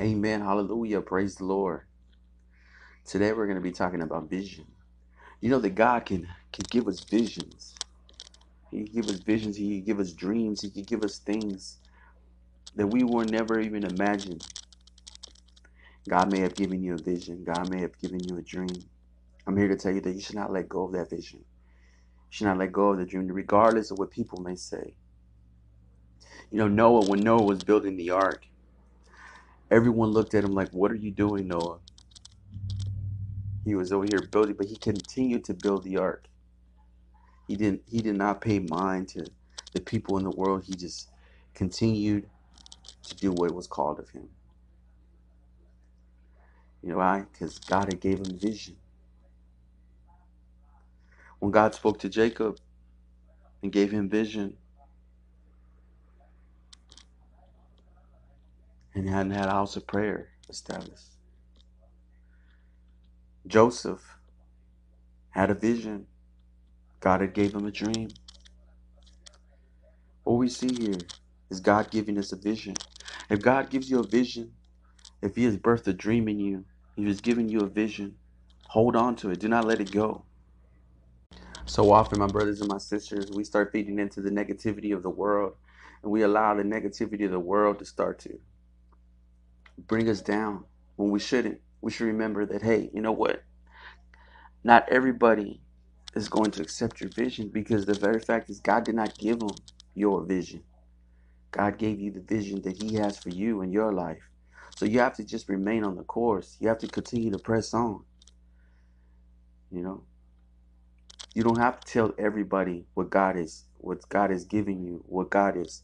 Amen. Hallelujah. Praise the Lord. Today we're going to be talking about vision. You know that God can can give us visions. He can give us visions. He can give us dreams. He can give us things that we were never even imagined. God may have given you a vision. God may have given you a dream. I'm here to tell you that you should not let go of that vision. You should not let go of the dream, regardless of what people may say. You know, Noah, when Noah was building the ark, everyone looked at him like, What are you doing, Noah? He was over here building, but he continued to build the ark. He didn't he did not pay mind to the people in the world. He just continued to do what was called of him. You know why? Because God had gave him vision. When God spoke to Jacob and gave him vision, and he hadn't had a house of prayer established. Joseph had a vision. God had gave him a dream. What we see here is God giving us a vision. If God gives you a vision, if He has birthed a dream in you, He has given you a vision, hold on to it. Do not let it go. So often, my brothers and my sisters, we start feeding into the negativity of the world, and we allow the negativity of the world to start to bring us down when we shouldn't. We should remember that, hey, you know what? Not everybody is going to accept your vision because the very fact is God did not give them your vision. God gave you the vision that He has for you in your life. So you have to just remain on the course. You have to continue to press on. You know, you don't have to tell everybody what God is, what God is giving you, what God is,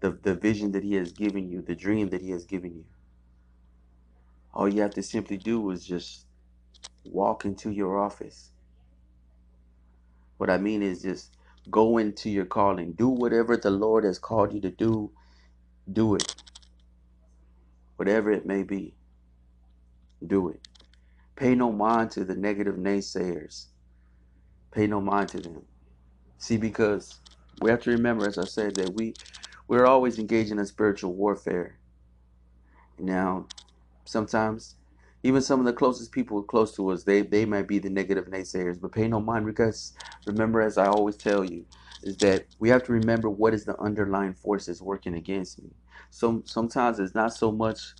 the, the vision that He has given you, the dream that He has given you. All you have to simply do is just walk into your office. What I mean is just go into your calling. Do whatever the Lord has called you to do. Do it. Whatever it may be. Do it. Pay no mind to the negative naysayers. Pay no mind to them. See, because we have to remember, as I said, that we we're always engaging in spiritual warfare. Now, sometimes even some of the closest people close to us, they they might be the negative naysayers, but pay no mind because remember, as I always tell you, is that we have to remember what is the underlying forces working against me. So sometimes it's not so much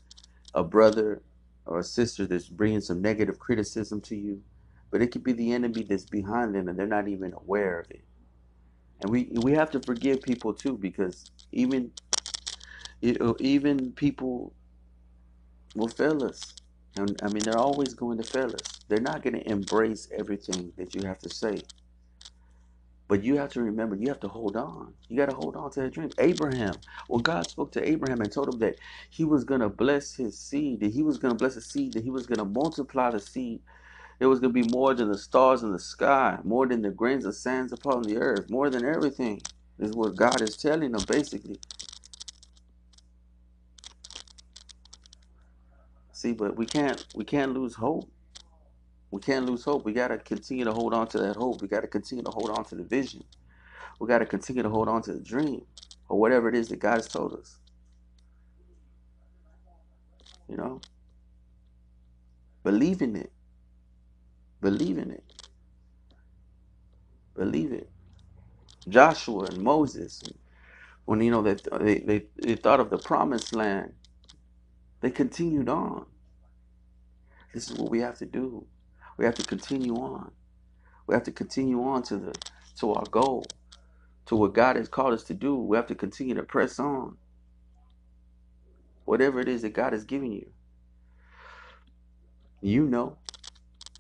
a brother or a sister that's bringing some negative criticism to you, but it could be the enemy that's behind them and they're not even aware of it. And we we have to forgive people too because even you know, even people will fail us. And I mean, they're always going to fail us. They're not going to embrace everything that you have to say. But you have to remember, you have to hold on. You got to hold on to that dream. Abraham, when God spoke to Abraham and told him that he was going to bless his seed, that he was going to bless the seed, that he was going to multiply the seed, there was going to be more than the stars in the sky, more than the grains of sands upon the earth, more than everything, is what God is telling them basically. See, but we can't we can't lose hope. We can't lose hope. We got to continue to hold on to that hope. We got to continue to hold on to the vision. We got to continue to hold on to the dream or whatever it is that God has told us. You know? Believe in it. Believe in it. Believe it. Joshua and Moses, when you know they, they, they thought of the promised land, they continued on. This is what we have to do. We have to continue on. We have to continue on to the to our goal, to what God has called us to do. We have to continue to press on. Whatever it is that God has given you. You know.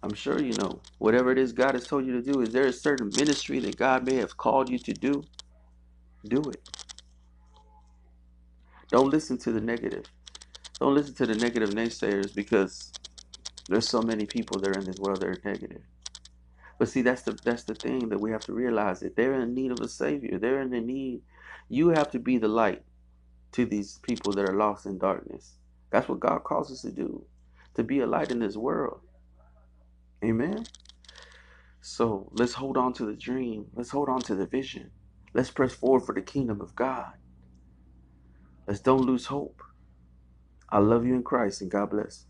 I'm sure you know. Whatever it is God has told you to do, is there a certain ministry that God may have called you to do? Do it. Don't listen to the negative. Don't listen to the negative naysayers because there's so many people that are in this world that are negative. But see, that's the that's the thing that we have to realize that they're in need of a savior. They're in the need. You have to be the light to these people that are lost in darkness. That's what God calls us to do. To be a light in this world. Amen. So let's hold on to the dream. Let's hold on to the vision. Let's press forward for the kingdom of God. Let's don't lose hope. I love you in Christ and God bless.